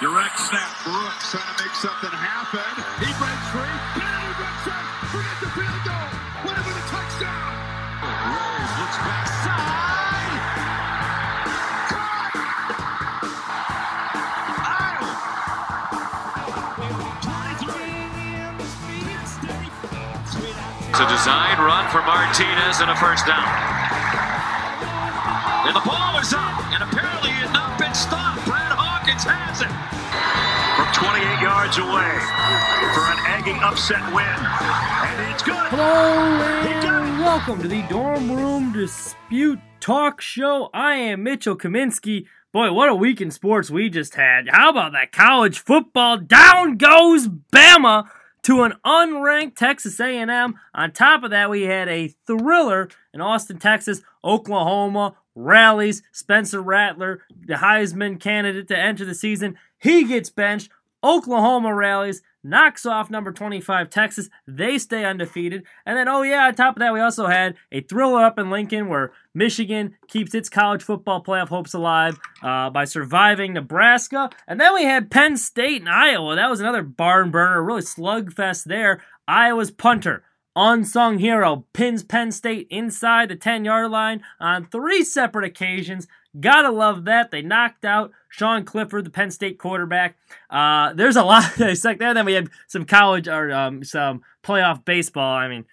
Direct snap. Brooks trying to make something happen. He breaks free. Penalty breaks up. Forget the field goal. What about a touchdown? Rose looks backside. Caught. It's a design run for Martinez and a first down. And the ball is up, and apparently it had not been stopped. Brad Hawkins has it. From 28 yards away for an egging upset win. And it's good. Hello and welcome to the Dorm Room Dispute Talk Show. I am Mitchell Kaminsky. Boy, what a week in sports we just had. How about that college football? Down goes Bama to an unranked Texas A&M. On top of that, we had a thriller in Austin, Texas. Oklahoma rallies. Spencer Rattler, the Heisman candidate to enter the season, he gets benched. Oklahoma rallies, knocks off number 25 Texas. They stay undefeated. And then, oh yeah, on top of that, we also had a thriller up in Lincoln where Michigan keeps its college football playoff hopes alive uh, by surviving Nebraska. And then we had Penn State and Iowa. That was another barn burner, really slugfest there. Iowa's punter, unsung hero, pins Penn State inside the 10 yard line on three separate occasions. Gotta love that. They knocked out Sean Clifford, the Penn State quarterback. Uh, there's a lot to dissect there. Then we had some college or um, some playoff baseball. I mean,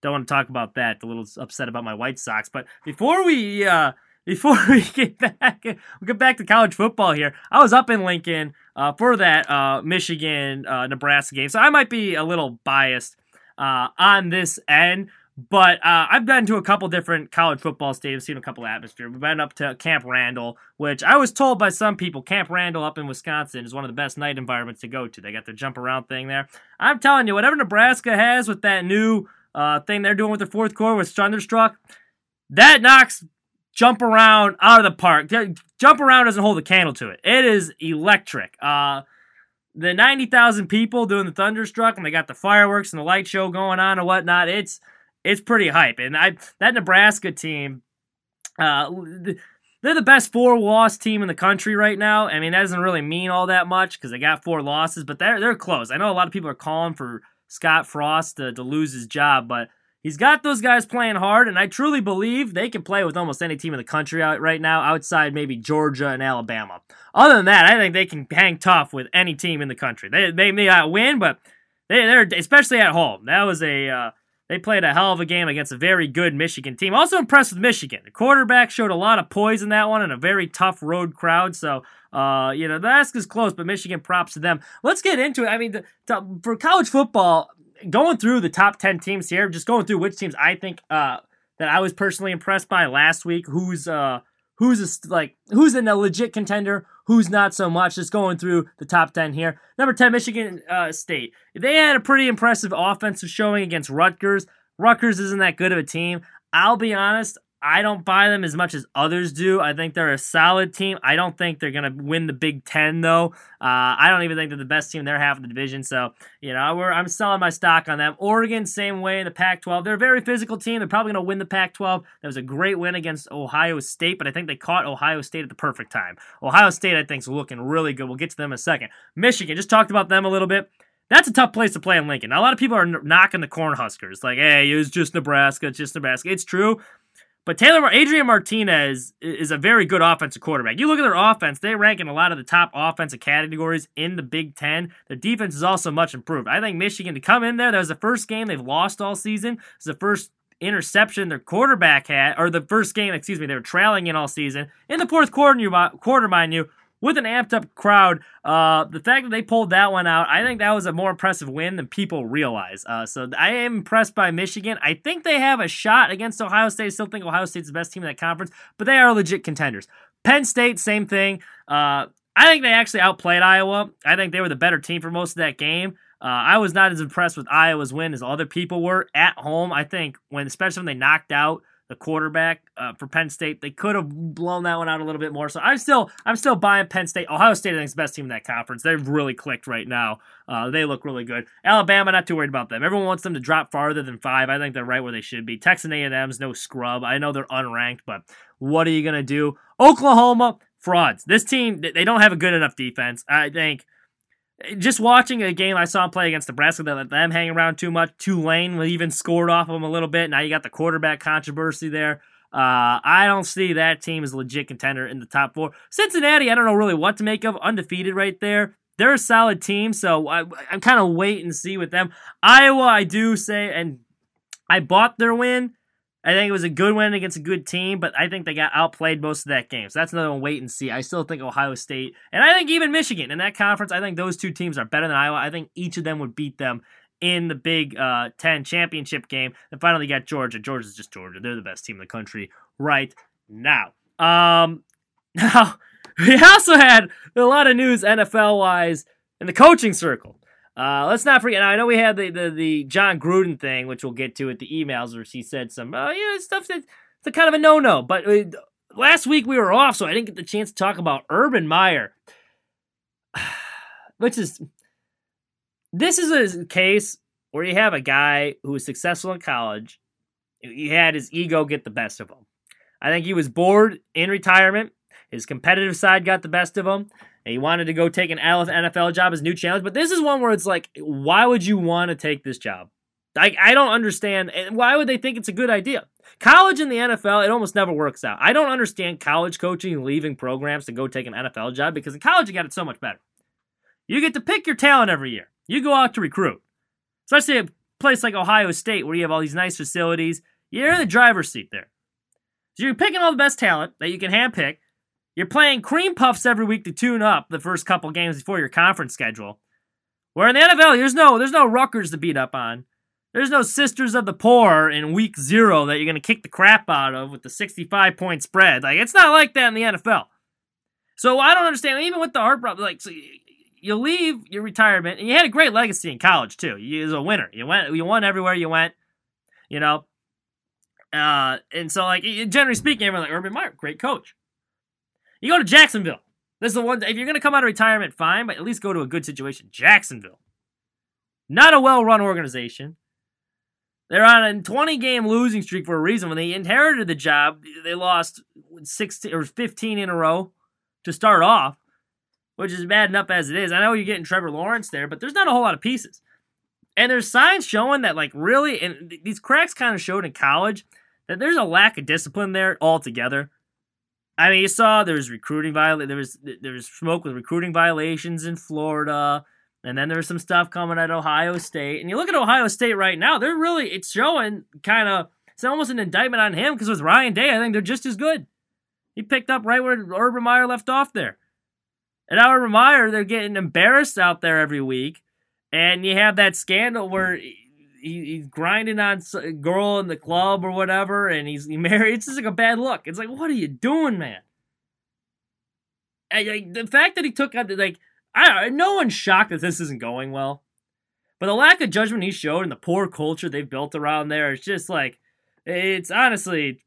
don't want to talk about that. A little upset about my White Sox. But before we uh, before we get back, we get back to college football here. I was up in Lincoln uh, for that uh, Michigan uh, Nebraska game, so I might be a little biased uh, on this end. But uh, I've been to a couple different college football stadiums, seen a couple of atmosphere. We've been up to Camp Randall, which I was told by some people, Camp Randall up in Wisconsin is one of the best night environments to go to. They got their jump around thing there. I'm telling you, whatever Nebraska has with that new uh, thing they're doing with their fourth quarter with Thunderstruck, that knocks jump around out of the park. Jump around doesn't hold a candle to it. It is electric. Uh, the 90,000 people doing the Thunderstruck and they got the fireworks and the light show going on and whatnot. It's it's pretty hype. And I that Nebraska team, uh, they're the best four loss team in the country right now. I mean, that doesn't really mean all that much because they got four losses, but they're they're close. I know a lot of people are calling for Scott Frost to, to lose his job, but he's got those guys playing hard, and I truly believe they can play with almost any team in the country out right now, outside maybe Georgia and Alabama. Other than that, I think they can hang tough with any team in the country. They, they may not win, but they, they're especially at home. That was a uh, they played a hell of a game against a very good Michigan team. Also impressed with Michigan. The quarterback showed a lot of poise in that one and a very tough road crowd. So, uh, you know, the ask is close, but Michigan props to them. Let's get into it. I mean, the, the, for college football, going through the top 10 teams here, just going through which teams I think uh, that I was personally impressed by last week, who's uh, who's a, like who's in a legit contender, who's not so much. Just going through the top 10 here. Number 10, Michigan uh, State. They had a pretty impressive offensive showing against Rutgers. Rutgers isn't that good of a team. I'll be honest, I don't buy them as much as others do. I think they're a solid team. I don't think they're going to win the Big Ten, though. Uh, I don't even think they're the best team in their half of the division. So, you know, I'm selling my stock on them. Oregon, same way in the Pac 12. They're a very physical team. They're probably going to win the Pac 12. That was a great win against Ohio State, but I think they caught Ohio State at the perfect time. Ohio State, I think, is looking really good. We'll get to them in a second. Michigan, just talked about them a little bit that's a tough place to play in Lincoln. Now, a lot of people are knocking the Cornhuskers, like, "Hey, it was just Nebraska. It's just Nebraska." It's true, but Taylor Adrian Martinez is a very good offensive quarterback. You look at their offense; they rank in a lot of the top offensive categories in the Big Ten. Their defense is also much improved. I think Michigan to come in there. That was the first game they've lost all season. It's the first interception their quarterback had, or the first game, excuse me, they were trailing in all season. In the fourth quarter, you quarter, mind you, with an amped up crowd. Uh, the fact that they pulled that one out, I think that was a more impressive win than people realize. Uh, so I am impressed by Michigan. I think they have a shot against Ohio State. I still think Ohio State's the best team in that conference, but they are legit contenders. Penn State, same thing. Uh, I think they actually outplayed Iowa. I think they were the better team for most of that game. Uh, I was not as impressed with Iowa's win as other people were at home. I think when, especially when they knocked out the quarterback uh, for Penn State. They could have blown that one out a little bit more. So I'm still I'm still buying Penn State. Ohio State I think is the best team in that conference. They've really clicked right now. Uh, they look really good. Alabama not too worried about them. Everyone wants them to drop farther than five. I think they're right where they should be. Texas A&M's no scrub. I know they're unranked, but what are you gonna do? Oklahoma frauds. This team, they don't have a good enough defense. I think just watching a game I saw him play against Nebraska, they let them hang around too much. Tulane even scored off of them a little bit. Now you got the quarterback controversy there. Uh, I don't see that team as a legit contender in the top four. Cincinnati, I don't know really what to make of. Undefeated right there. They're a solid team, so I, am kind of wait and see with them. Iowa, I do say, and I bought their win. I think it was a good win against a good team, but I think they got outplayed most of that game. So that's another one wait and see. I still think Ohio State, and I think even Michigan in that conference, I think those two teams are better than Iowa. I think each of them would beat them in the Big uh, Ten championship game. And finally, got Georgia. Georgia's just Georgia. They're the best team in the country right now. Um, now, we also had a lot of news NFL wise in the coaching circle. Uh, let's not forget. I know we had the, the, the Jon Gruden thing, which we'll get to at the emails, where she said some, uh, you know, stuff that's a kind of a no no. But uh, last week we were off, so I didn't get the chance to talk about Urban Meyer, which is this is a case where you have a guy who was successful in college. He had his ego get the best of him. I think he was bored in retirement. His competitive side got the best of him and he wanted to go take an NFL job as a new challenge. But this is one where it's like, why would you want to take this job? I, I don't understand. Eh, why would they think it's a good idea? College and the NFL, it almost never works out. I don't understand college coaching leaving programs to go take an NFL job because in college you got it so much better. You get to pick your talent every year. You go out to recruit. Especially a place like Ohio State where you have all these nice facilities. You're in the driver's seat there. So you're picking all the best talent that you can handpick you're playing cream puffs every week to tune up the first couple games before your conference schedule. Where in the NFL, there's no there's no Rutgers to beat up on. There's no Sisters of the Poor in week zero that you're gonna kick the crap out of with the 65 point spread. Like it's not like that in the NFL. So I don't understand. Even with the heart problem, like so you leave your retirement, and you had a great legacy in college too. You was a winner. You went, you won everywhere you went. You know, uh, and so like generally speaking, everyone like Urban Meyer, great coach. You go to Jacksonville. This is the one. If you're going to come out of retirement, fine, but at least go to a good situation. Jacksonville, not a well-run organization. They're on a 20 game losing streak for a reason. When they inherited the job, they lost 16 or 15 in a row to start off, which is bad enough as it is. I know you're getting Trevor Lawrence there, but there's not a whole lot of pieces. And there's signs showing that, like, really, and these cracks kind of showed in college that there's a lack of discipline there altogether. I mean, you saw there was recruiting viol- there was there was smoke with recruiting violations in Florida, and then there was some stuff coming at Ohio State. And you look at Ohio State right now; they're really it's showing kind of it's almost an indictment on him because with Ryan Day, I think they're just as good. He picked up right where Urban Meyer left off there. And Urban Meyer, they're getting embarrassed out there every week, and you have that scandal where he, he's grinding on a girl in the club or whatever, and he's he married. It's just like a bad look. It's like, what are you doing, man? And, the fact that he took out, like, I no one's shocked that this isn't going well, but the lack of judgment he showed and the poor culture they've built around there is just like, it's honestly,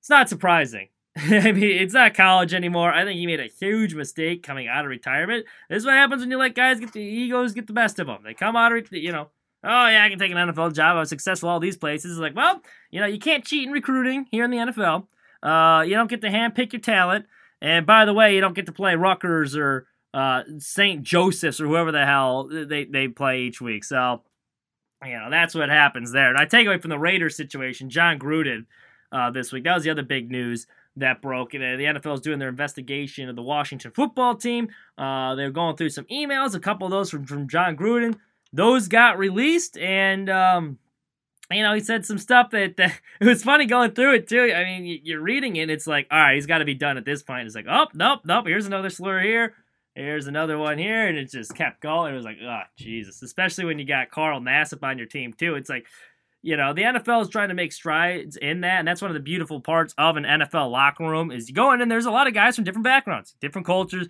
it's not surprising. I mean, it's not college anymore. I think he made a huge mistake coming out of retirement. This is what happens when you let guys get the egos get the best of them. They come out of, you know, oh yeah, I can take an NFL job. I was successful all these places. It's like, well, you know, you can't cheat in recruiting here in the NFL. Uh, you don't get to handpick your talent. And by the way, you don't get to play Rutgers or uh, St. Joseph's or whoever the hell they, they play each week. So, you know, that's what happens there. And I take away from the Raiders situation, Jon Gruden uh, this week. That was the other big news that broke. And, the NFL is doing their investigation of the Washington football team. Uh, they're going through some emails, a couple of those from, from Jon Gruden those got released, and um, you know, he said some stuff that, that, it was funny going through it too. I mean, you're reading it, it's like, all right, he's got to be done at this point. It's like, oh, nope, nope. Here's another slur here. Here's another one here, and it just kept going. It was like, oh, Jesus. Especially when you got Carl Nassib on your team too. It's like, you know, the NFL is trying to make strides in that, and that's one of the beautiful parts of an NFL locker room is you go in and there's a lot of guys from different backgrounds, different cultures,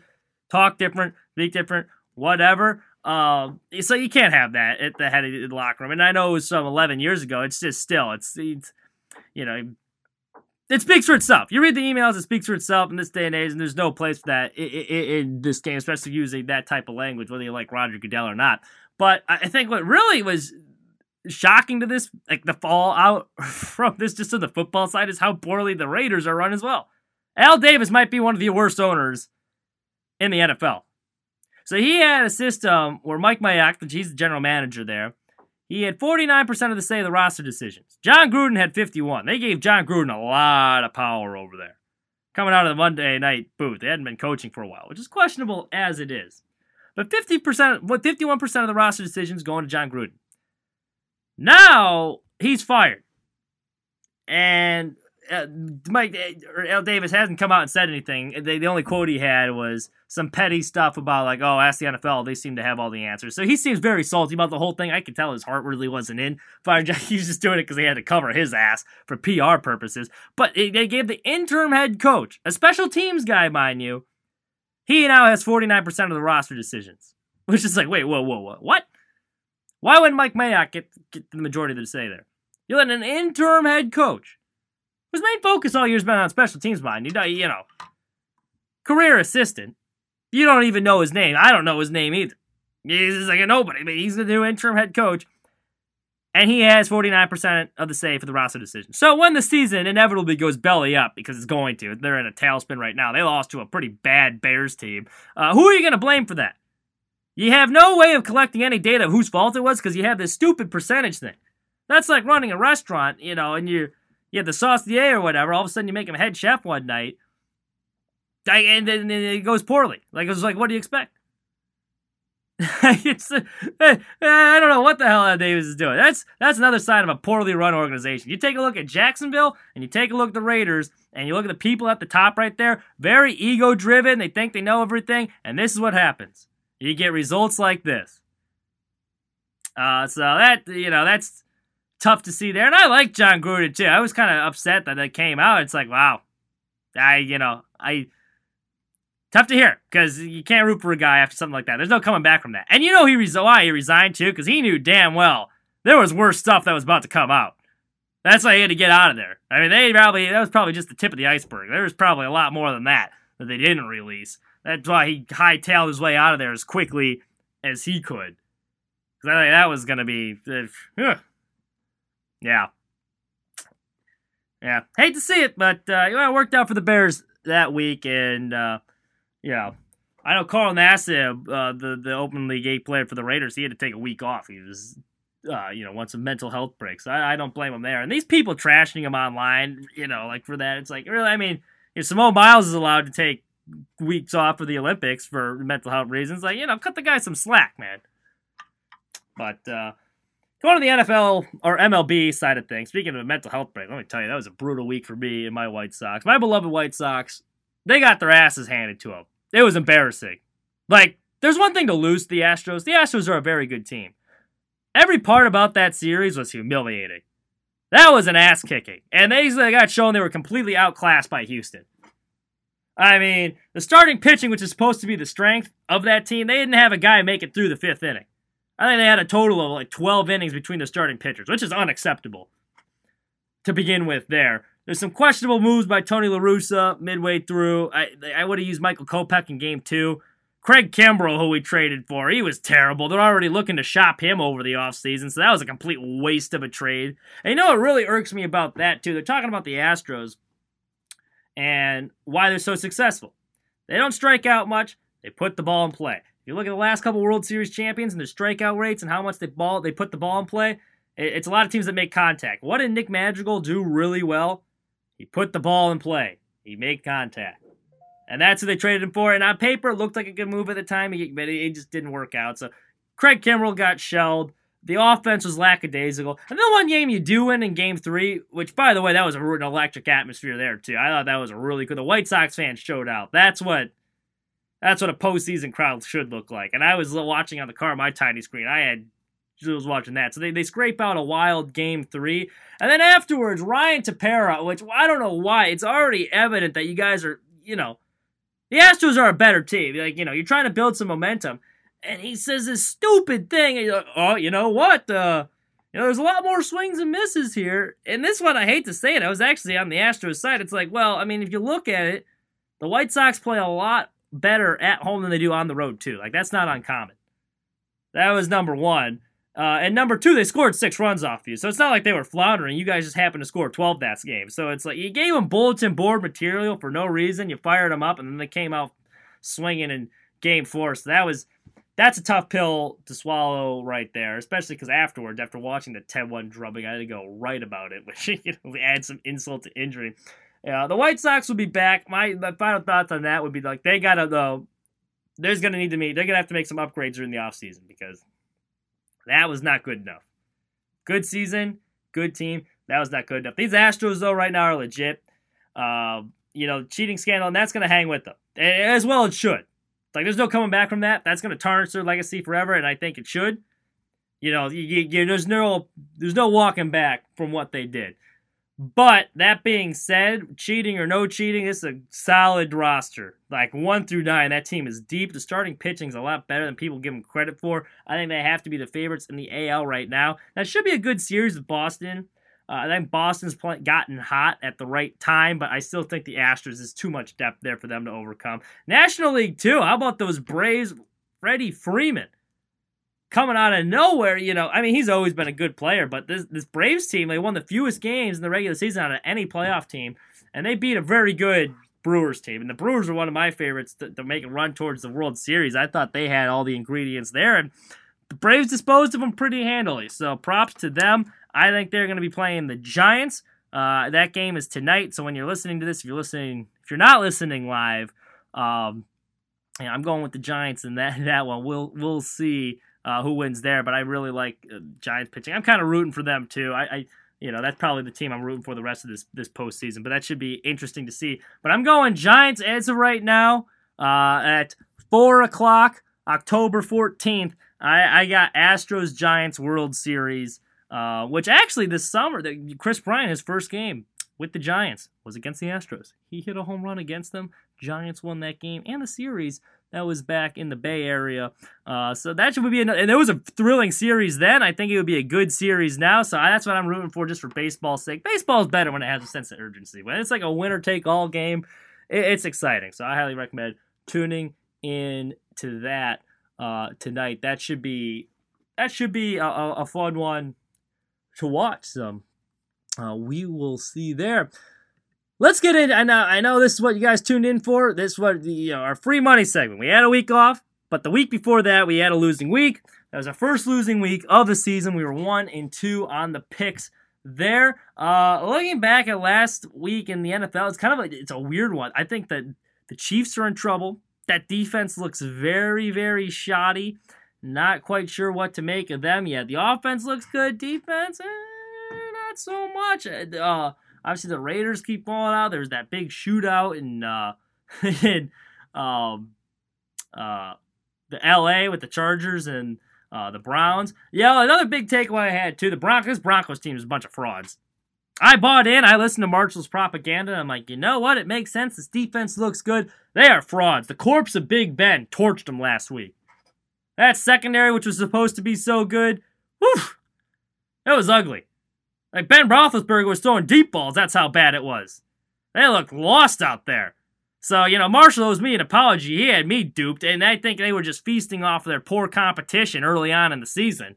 talk different, speak different, whatever. Um, so you can't have that at the head of the locker room. And I know it was some 11 years ago. It's just still, it's, it's you know, it speaks for itself. You read the emails, it speaks for itself in this day and age, and there's no place for that in, this game, especially using that type of language, whether you like Roger Goodell or not. But I think what really was shocking to this, like the fallout from this just to the football side, is how poorly the Raiders are run as well. Al Davis might be one of the worst owners in the NFL. So he had a system where Mike Mayock, he's the general manager there, he had 49% of the say of the roster decisions. Jon Gruden had 51. They gave Jon Gruden a lot of power over there. Coming out of the Monday night booth. They hadn't been coaching for a while, which is questionable as it is. But 50%, what 51% of the roster decisions going to Jon Gruden. Now he's fired. And uh, Mike or Al Davis hasn't come out and said anything. The, only quote he had was some petty stuff about like, oh, ask the NFL. They seem to have all the answers. So he seems very salty about the whole thing. I could tell his heart really wasn't in firing He's just doing it because he had to cover his ass for PR purposes. But they gave the interim head coach, a special teams guy, mind you. He now has 49% of the roster decisions, which is like, wait, whoa, whoa, whoa, what? Why wouldn't Mike Mayock get, get the majority of the say there? You let an interim head coach whose main focus all year's been on special teams mind. You you know, career assistant. You don't even know his name. I don't know his name either. He's like a nobody, but he's the new interim head coach. And he has 49% of the say for the roster decision. So when the season inevitably goes belly up, because it's going to, they're in a tailspin right now. They lost to a pretty bad Bears team. Uh, who are you going to blame for that? You have no way of collecting any data of whose fault it was because you have this stupid percentage thing. That's like running a restaurant, you know, and you you have the saucier or whatever. All of a sudden, you make him head chef one night, and then it goes poorly. Like it's like, what do you expect? it's uh, I don't know what the hell Davis is doing. That's that's another sign of a poorly run organization. You take a look at Jacksonville and you take a look at the Raiders and you look at the people at the top right there, very ego driven. They think they know everything, and this is what happens. You get results like this. Uh, so that you know that's tough to see there. And I like Jon Gruden too. I was kind of upset that it came out. It's like, wow, I, you know, I tough to hear because you can't root for a guy after something like that. There's no coming back from that. And you know he res- why he resigned too because he knew damn well there was worse stuff that was about to come out. That's why he had to get out of there. I mean, they probably that was probably just the tip of the iceberg. There was probably a lot more than that that they didn't release. That's why he hightailed his way out of there as quickly as he could. Because I think that was going to be, uh, yeah. Yeah. Hate to see it, but uh, you know, it worked out for the Bears that week. And, uh, yeah. I know Carl Nassib, uh, the, the open league eight player for the Raiders, he had to take a week off. He was, uh, you know, want some mental health breaks. I, I don't blame him there. And these people trashing him online, you know, like for that, it's like, really, I mean, if Simone Biles is allowed to take weeks off for the Olympics for mental health reasons, like, you know, cut the guy some slack, man. But, uh, Going to the NFL or MLB side of things, speaking of a mental health break, let me tell you, that was a brutal week for me and my White Sox. My beloved White Sox, they got their asses handed to them. It was embarrassing. Like, there's one thing to lose to the Astros. The Astros are a very good team. Every part about that series was humiliating. That was an ass kicking. And they got shown they were completely outclassed by Houston. I mean, the starting pitching, which is supposed to be the strength of that team, they didn't have a guy make it through the fifth inning. I think they had a total of like 12 innings between the starting pitchers, which is unacceptable to begin with there. There's some questionable moves by Tony La Russa midway through. I, I would have used Michael Kopech in game two. Craig Kimbrel, who we traded for, he was terrible. They're already looking to shop him over the offseason, so that was a complete waste of a trade. And you know what really irks me about that, too? They're talking about the Astros and why they're so successful. They don't strike out much, they put the ball in play you look at the last couple World Series champions and their strikeout rates and how much they ball they put the ball in play, it's a lot of teams that make contact. What did Nick Madrigal do really well? He put the ball in play. He made contact. And that's who they traded him for. And on paper, it looked like a good move at the time, but it just didn't work out. So Craig Kimbrel got shelled. The offense was lackadaisical. And then one game you do win in game three, which, by the way, that was an electric atmosphere there, too. I thought that was really good. The White Sox fans showed out. That's what that's what a postseason crowd should look like. And I was watching on the car, my tiny screen. I had was watching that. So they, they scrape out a wild game three. And then afterwards, Ryan Tepera, which I don't know why, it's already evident that you guys are, you know, the Astros are a better team. Like, you know, you're trying to build some momentum. And he says this stupid thing. And you're like, oh, you know what? Uh, you know, there's a lot more swings and misses here. And this one, I hate to say it, I was actually on the Astros side. It's like, well, I mean, if you look at it, the White Sox play a lot better at home than they do on the road too. Like that's not uncommon. That was number one. Uh, and number two, they scored six runs off you. So it's not like they were floundering. You guys just happened to score 12 that game. So it's like you gave them bulletin board material for no reason. You fired them up, and then they came out swinging in game four. So that was that's a tough pill to swallow right there, especially because afterwards, after watching the 10-1 drubbing, I had to go right about it, which you know, add some insult to injury. Uh, the White Sox will be back. My, my final thoughts on that would be like they gotta though. There's gonna need to meet. They're gonna have to make some upgrades during the offseason because that was not good enough. Good season, good team. That was not good enough. These Astros though right now are legit. Uh, you know, cheating scandal, and that's gonna hang with them as well. It should. Like, there's no coming back from that. That's gonna tarnish their legacy forever, and I think it should. You know, you, you, there's no there's no walking back from what they did. But that being said, cheating or no cheating, it's a solid roster. Like one through nine, that team is deep. The starting pitching is a lot better than people give them credit for. I think they have to be the favorites in the AL right now. That should be a good series with Boston. Uh, I think Boston's play- gotten hot at the right time, but I still think the Astros is too much depth there for them to overcome. National League too. How about those Braves? Freddie Freeman coming out of nowhere, you know, I mean, he's always been a good player, but this this Braves team, they won the fewest games in the regular season out of any playoff team, and they beat a very good Brewers team. And the Brewers are one of my favorites to, to make a run towards the World Series. I thought they had all the ingredients there, and the Braves disposed of them pretty handily. So props to them. I think they're going to be playing the Giants. Uh, that game is tonight. So when you're listening to this, if you're listening, if you're not listening live, um, yeah, I'm going with the Giants in that that one. We'll we'll see uh, who wins there. But I really like uh, Giants pitching. I'm kind of rooting for them too. I, I, you know, that's probably the team I'm rooting for the rest of this this postseason. But that should be interesting to see. But I'm going Giants as of right now uh, at four o'clock, October 14th. I, I got Astros Giants World Series, uh, which actually this summer, the, Kris Bryant, his first game with the Giants was against the Astros. He hit a home run against them. Giants won that game and the series. That was back in the Bay Area. Uh, so that should be, an, and it was a thrilling series then. I think it would be a good series now. So that's what I'm rooting for just for baseball's sake. Baseball's better when it has a sense of urgency. When it's like a winner take all game, it, it's exciting. So I highly recommend tuning in to that uh, tonight. That should be that should be a, a fun one to watch. So uh, we will see there let's get in. I know, I know this is what you guys tuned in for. This is what the, you know, our free money segment. We had a week off, but the week before that, we had a losing week. That was our first losing week of the season. We were one and two on the picks there. Uh, looking back at last week in the NFL, it's kind of a, it's a weird one. I think that the Chiefs are in trouble. That defense looks very, very shoddy. Not quite sure what to make of them yet. The offense looks good. Defense, eh, not so much. Uh, Obviously, the Raiders keep falling out. There's that big shootout in uh, in um, uh, the LA with the Chargers and uh, the Browns. Yeah, another big takeaway I had too. The Broncos Broncos team is a bunch of frauds. I bought in. I listened to Marshall's propaganda. And I'm like, you know what? It makes sense. This defense looks good. They are frauds. The corpse of Big Ben torched them last week. That secondary, which was supposed to be so good, whew, it was ugly. Like Ben Roethlisberger was throwing deep balls. That's how bad it was. They looked lost out there. So, you know, Marshall owes me an apology. He had me duped, and I think they were just feasting off of their poor competition early on in the season.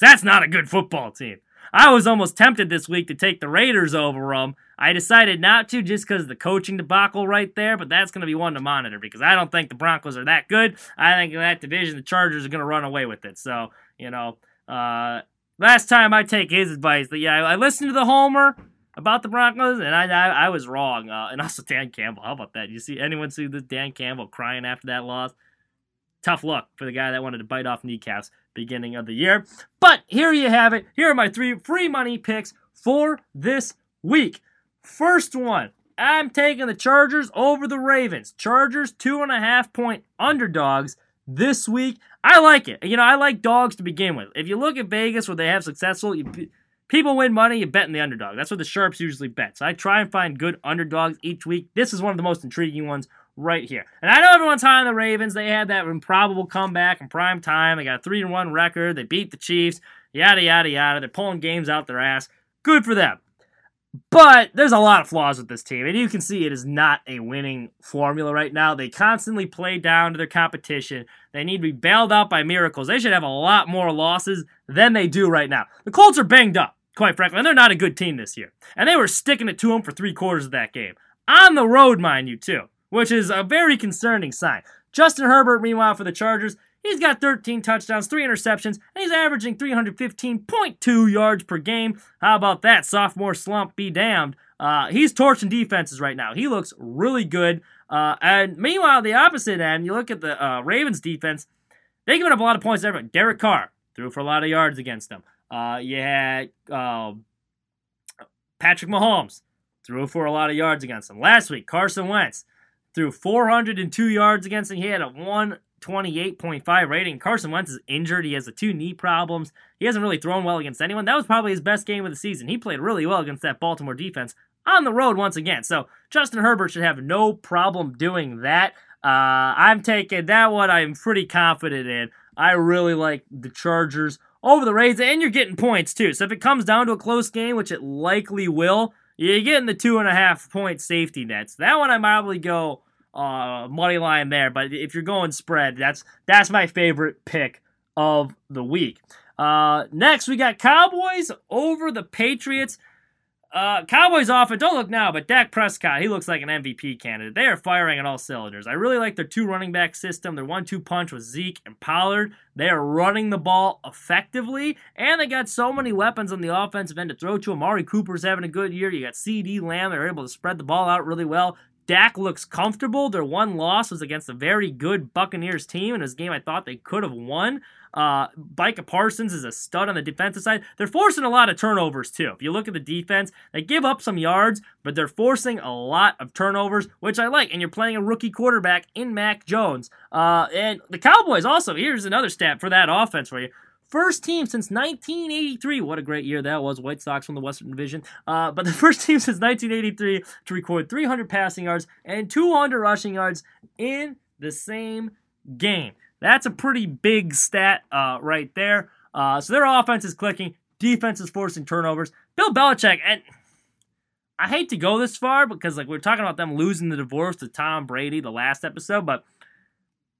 That's not a good football team. I was almost tempted this week to take the Raiders over them. I decided not to just because of the coaching debacle right there, but that's going to be one to monitor because I don't think the Broncos are that good. I think in that division, the Chargers are going to run away with it. So, you know, uh, Last time I take his advice, that yeah, I listened to the Homer about the Broncos, and I I, I was wrong. Uh, and also Dan Campbell. How about that? You see anyone see the Dan Campbell crying after that loss? Tough luck for the guy that wanted to bite off kneecaps beginning of the year. But here you have it. Here are my three free money picks for this week. First one, I'm taking the Chargers over the Ravens. Chargers two and a half point underdogs this week. I like it. You know, I like dogs to begin with. If you look at Vegas where they have successful, you, people win money, you bet in the underdog. That's what the sharps usually bet. So I try and find good underdogs each week. This is one of the most intriguing ones right here. And I know everyone's high on the Ravens. They had that improbable comeback in prime time. They got a 3 1 record. They beat the Chiefs. Yada, yada, yada. They're pulling games out their ass. Good for them. But there's a lot of flaws with this team, and you can see it is not a winning formula right now. They constantly play down to their competition. They need to be bailed out by miracles. They should have a lot more losses than they do right now. The Colts are banged up, quite frankly, and they're not a good team this year. And they were sticking it to them for three quarters of that game. On the road, mind you, too, which is a very concerning sign. Justin Herbert, meanwhile, for the Chargers, He's got 13 touchdowns, 3 interceptions, and he's averaging 315.2 yards per game. How about that? Sophomore slump be damned. Uh, he's torching defenses right now. He looks really good. Uh, and meanwhile, the opposite end, you look at the uh, Ravens defense, they giving up a lot of points. Everyone. Derek Carr threw for a lot of yards against them. Uh, you had um, Patrick Mahomes threw for a lot of yards against them. Last week, Carson Wentz threw 402 yards against him. He had a one 28.5 rating. Carson Wentz is injured. He has the two knee problems. He hasn't really thrown well against anyone. That was probably his best game of the season. He played really well against that Baltimore defense on the road once again. So Justin Herbert should have no problem doing that. Uh, I'm taking that one. I'm pretty confident in. I really like the Chargers over the Rays, and you're getting points too. So if it comes down to a close game, which it likely will, you're getting the two and a half point safety nets. That one I probably go uh, money line there. But if you're going spread, that's that's my favorite pick of the week. Uh, next, we got Cowboys over the Patriots. Uh, Cowboys off it. Don't look now, but Dak Prescott, he looks like an MVP candidate. They are firing on all cylinders. I really like their two running back system. Their one two punch with Zeke and Pollard. They are running the ball effectively, and they got so many weapons on the offensive end to throw to. Amari Cooper's having a good year. You got CeeDee Lamb. They're able to spread the ball out really well. Dak looks comfortable. Their one loss was against a very good Buccaneers team, was a game I thought they could have won. Uh, Micah Parsons is a stud on the defensive side. They're forcing a lot of turnovers, too. If you look at the defense, they give up some yards, but they're forcing a lot of turnovers, which I like. And you're playing a rookie quarterback in Mac Jones. Uh, and the Cowboys also, here's another stat for that offense for you. First team since 1983. What a great year that was. White Sox from the Western Division. Uh, but the first team since 1983 to record 300 passing yards and 200 rushing yards in the same game. That's a pretty big stat uh, right there. Uh, so their offense is clicking, defense is forcing turnovers. Bill Belichick, and I hate to go this far because like we are talking about them losing the divorce to Tom Brady the last episode, but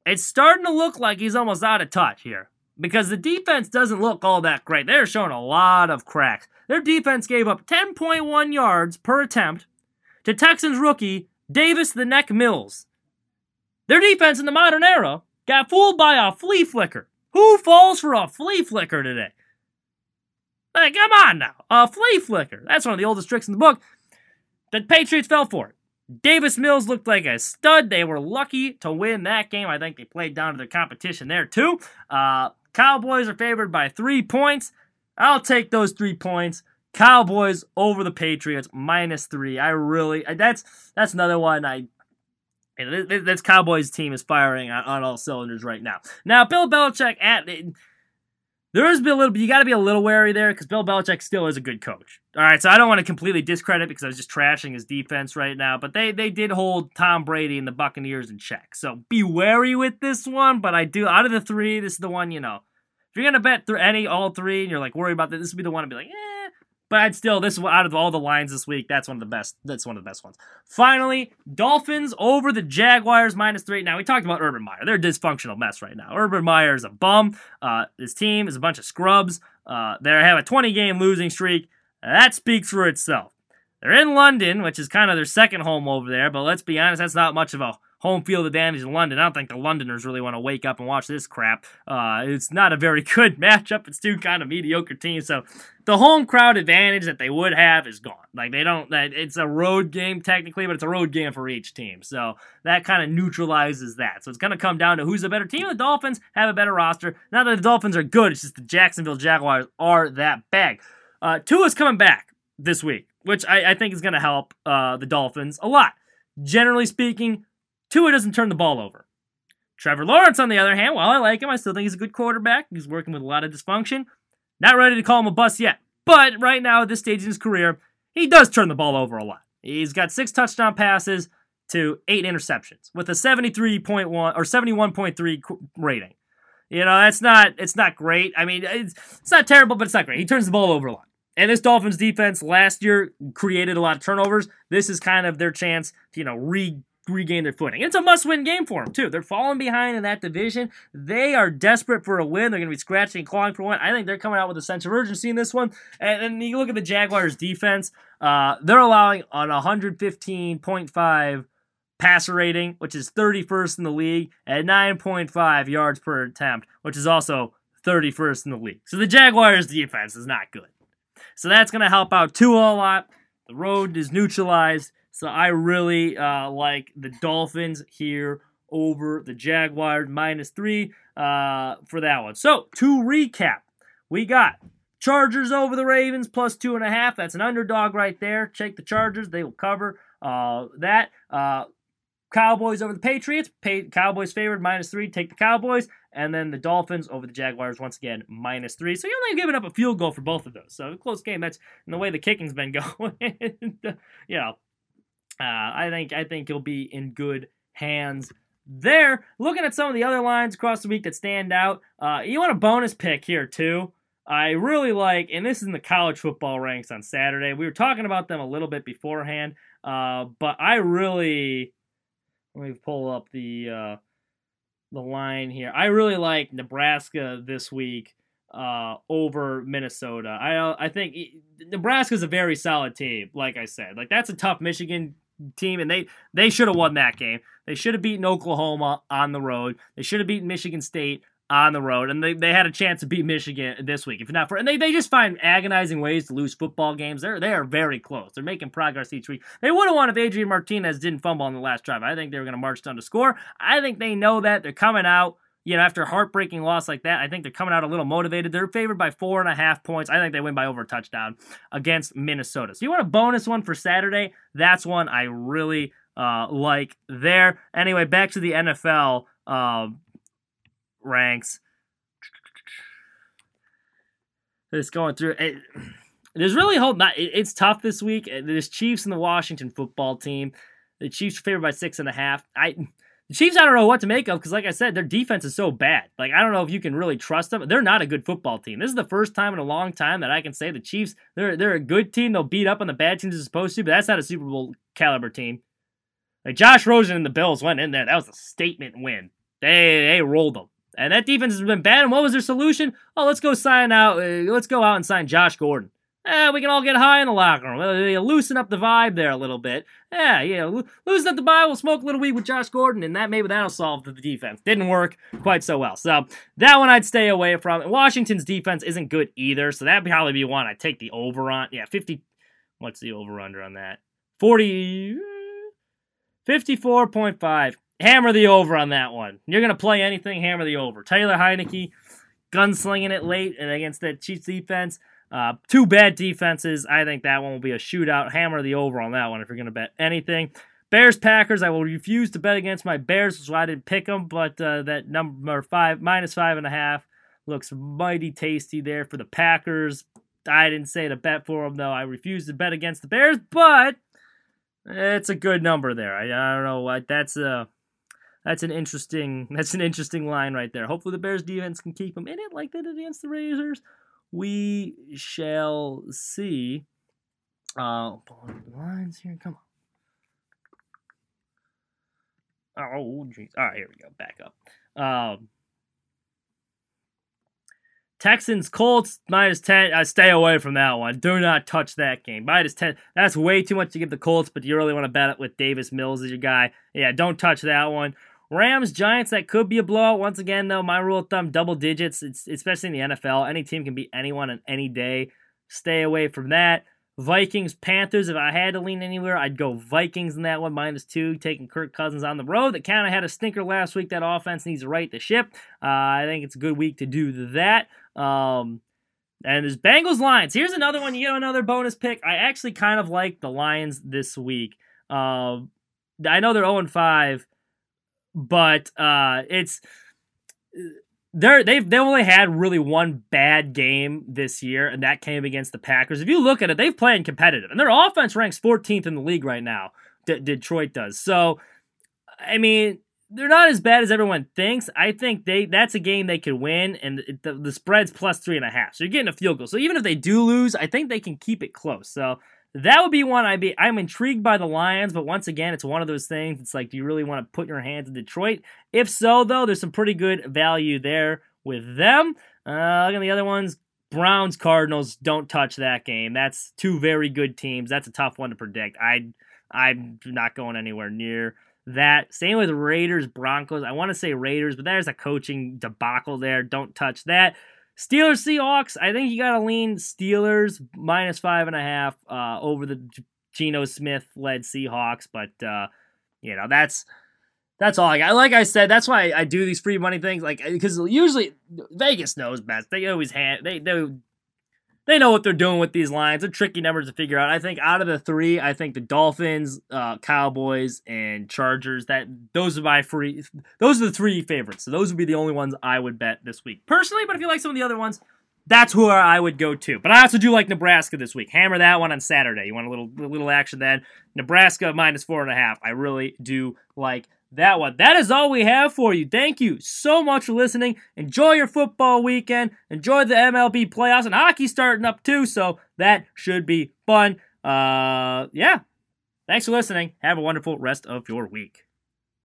it's starting to look like he's almost out of touch here because the defense doesn't look all that great. They're showing a lot of cracks. Their defense gave up 10.1 yards per attempt to Texans rookie Davis the Neck Mills. Their defense in the modern era got fooled by a flea flicker. Who falls for a flea flicker today? Like, come on now. A flea flicker. That's one of the oldest tricks in the book. The Patriots fell for it. Davis Mills looked like a stud. They were lucky to win that game. I think they played down to their competition there, too. Uh, Cowboys are favored by three points. I'll take those three points. Cowboys over the Patriots minus three. I really that's that's another one. I this Cowboys team is firing on, on all cylinders right now. Now Bill Belichick at there is be a little you got to be a little wary there because Bill Belichick still is a good coach. All right, so I don't want to completely discredit because I was just trashing his defense right now, but they they did hold Tom Brady and the Buccaneers in check. So be wary with this one. But I do out of the three, this is the one you know. If you're gonna bet through any all three and you're like worried about that, this would be the one to be like, eh, but I'd still this out of all the lines this week, that's one of the best. That's one of the best ones. Finally, Dolphins over the Jaguars minus three. Now we talked about Urban Meyer. They're a dysfunctional mess right now. Urban Meyer is a bum. Uh, his team is a bunch of scrubs. Uh, they have a 20 game losing streak. That speaks for itself. They're in London, which is kind of their second home over there. But let's be honest, that's not much of a home field advantage in London. I don't think the Londoners really want to wake up and watch this crap. Uh, it's not a very good matchup. It's two kind of mediocre teams. So the home crowd advantage that they would have is gone. Like they don't. It's a road game technically, but it's a road game for each team. So that kind of neutralizes that. So it's going to come down to who's the better team. The Dolphins have a better roster. Now that the Dolphins are good. It's just the Jacksonville Jaguars are that bag. Uh, Tua's coming back this week, which I, I think is going to help uh, the Dolphins a lot. Generally speaking, Tua doesn't turn the ball over. Trevor Lawrence, on the other hand, while I like him, I still think he's a good quarterback. He's working with a lot of dysfunction. Not ready to call him a bust yet. But right now, at this stage in his career, he does turn the ball over a lot. He's got six touchdown passes to eight interceptions with a 73.1 or 71.3 rating. You know, that's not it's not great. I mean, it's, it's not terrible, but it's not great. He turns the ball over a lot. and this Dolphins defense last year created a lot of turnovers. This is kind of their chance to, you know, re regain their footing. It's a must-win game for them too. They're falling behind in that division. They are desperate for a win. They're going to be scratching and clawing for one. I think they're coming out with a sense of urgency in this one. And then you look at the Jaguars' defense. Uh, they're allowing an 115.5 passer rating, which is 31st in the league, at 9.5 yards per attempt, which is also 31st in the league. So the Jaguars' defense is not good. So that's going to help out Tua a lot. The road is neutralized. So I really uh, like the Dolphins here over the Jaguars minus three uh, for that one. So to recap, we got Chargers over the Ravens plus two and a half. That's an underdog right there. Check the Chargers; they will cover uh, that. Uh, Cowboys over the Patriots. Cowboys favored minus three. Take the Cowboys. And then the Dolphins over the Jaguars once again minus three. So you're only giving up a field goal for both of those. So close game. That's the way the kicking's been going. you know, uh, I think I think you'll be in good hands there. Looking at some of the other lines across the week that stand out, uh, you want a bonus pick here too. I really like, and this is in the college football ranks on Saturday. We were talking about them a little bit beforehand, uh, but I really let me pull up the uh, the line here. I really like Nebraska this week uh, over Minnesota. I I think Nebraska is a very solid team. Like I said, like that's a tough Michigan team, and they they should have won that game. They should have beaten Oklahoma on the road. They should have beaten Michigan State on the road, and they, they had a chance to beat Michigan this week. If not for, and they, they just find agonizing ways to lose football games. They're they are very close. They're making progress each week. They would have won if Adrian Martinez didn't fumble on the last drive. I think they were going to march down to score. I think they know that they're coming out. You know, after a heartbreaking loss like that, I think they're coming out a little motivated. They're favored by four and a half points. I think they win by over a touchdown against Minnesota. So you want a bonus one for Saturday? That's one I really uh, like there. Anyway, back to the NFL. Uh, ranks. Just going through it. There's really hope. Not it, it's tough this week. There's Chiefs and the Washington football team. The Chiefs are favored by six and a half. I the Chiefs, I don't know what to make of because, like I said, their defense is so bad. Like I don't know if you can really trust them. They're not a good football team. This is the first time in a long time that I can say the Chiefs they're they're a good team. They'll beat up on the bad teams as supposed to, but that's not a Super Bowl caliber team. Like Josh Rosen and the Bills went in there. That was a statement win. They they rolled them. And that defense has been bad. And what was their solution? Oh, let's go sign out. Uh, let's go out and sign Josh Gordon. Eh, we can all get high in the locker room. Uh, loosen up the vibe there a little bit. Yeah, yeah, loosen up the vibe. We'll smoke a little weed with Josh Gordon, and that maybe that'll solve the defense. Didn't work quite so well. So that one I'd stay away from. Washington's defense isn't good either, so that'd probably be one I'd take the over on. Yeah, 50. What's the over under on that? 40. 54.5 hammer the over on that one. You're gonna play anything, hammer the over. Taylor Heinicke gunslinging it late and against that Chiefs defense. Uh, two bad defenses. I think that one will be a shootout. Hammer the over on that one if you're gonna bet anything. Bears Packers. I will refuse to bet against my Bears, so I didn't pick them. But uh, that number five minus five and a half looks mighty tasty there for the Packers. I didn't say to bet for them though. I refuse to bet against the Bears, but it's a good number there. I, I don't know what that's a. That's an interesting that's an interesting line right there. Hopefully the Bears defense can keep them in it like they did against the Razors. We shall see. Uh lines here. Come on. Oh jeez. All right, here we go. Back up. Um Texans Colts minus 10. Uh, stay away from that one. Do not touch that game. Minus 10. That's way too much to give the Colts, but you really want to bet it with Davis Mills as your guy. Yeah, don't touch that one. Rams, Giants, that could be a blowout. Once again, though, my rule of thumb, double digits, it's, especially in the NFL. Any team can beat anyone on any day. Stay away from that. Vikings, Panthers, if I had to lean anywhere, I'd go Vikings in that one, minus two, taking Kirk Cousins on the road. That kind of had a stinker last week. That offense needs to right the ship. Uh, I think it's a good week to do that. Um, and there's Bengals Lions. Here's another one. You get another bonus pick. I actually kind of like the Lions this week. Uh, I know they're 0 5, but uh, it's they're they've they only had really one bad game this year, and that came against the Packers. If you look at it, they've played competitive, and their offense ranks 14th in the league right now. D- Detroit does so. I mean, they're not as bad as everyone thinks. I think they that's a game they could win, and the, the spread's plus three and a half. So you're getting a field goal. So even if they do lose, I think they can keep it close. So that would be one I'd be. I'm intrigued by the Lions, but once again, it's one of those things. It's like, do you really want to put your hands in Detroit? If so, though, there's some pretty good value there with them. Uh, look at the other ones. Browns Cardinals. Don't touch that game. That's two very good teams. That's a tough one to predict. I I'm not going anywhere near that. Same with Raiders, Broncos. I want to say Raiders, but there's a coaching debacle there. Don't touch that. Steelers, Seahawks. I think you got to lean Steelers minus five and a half uh, over the Geno Smith led Seahawks, but uh, you know that's that's all I got. Like I said, that's why I do these free money things. Like because usually Vegas knows best. They always have they they they know what they're doing with these lines. They're tricky numbers to figure out. I think out of the three, I think the Dolphins, uh, Cowboys, and Chargers. That those are my free. Those are the three favorites. So those would be the only ones I would bet this week personally. But if you like some of the other ones, that's who I would go to. But I also do like Nebraska this week. Hammer that one on Saturday. You want a little little action then? Nebraska minus four and a half. I really do like that one. That is all we have for you. Thank you so much for listening. Enjoy your football weekend. Enjoy the MLB playoffs and hockey starting up too, so that should be fun. Uh, yeah. Thanks for listening. Have a wonderful rest of your week.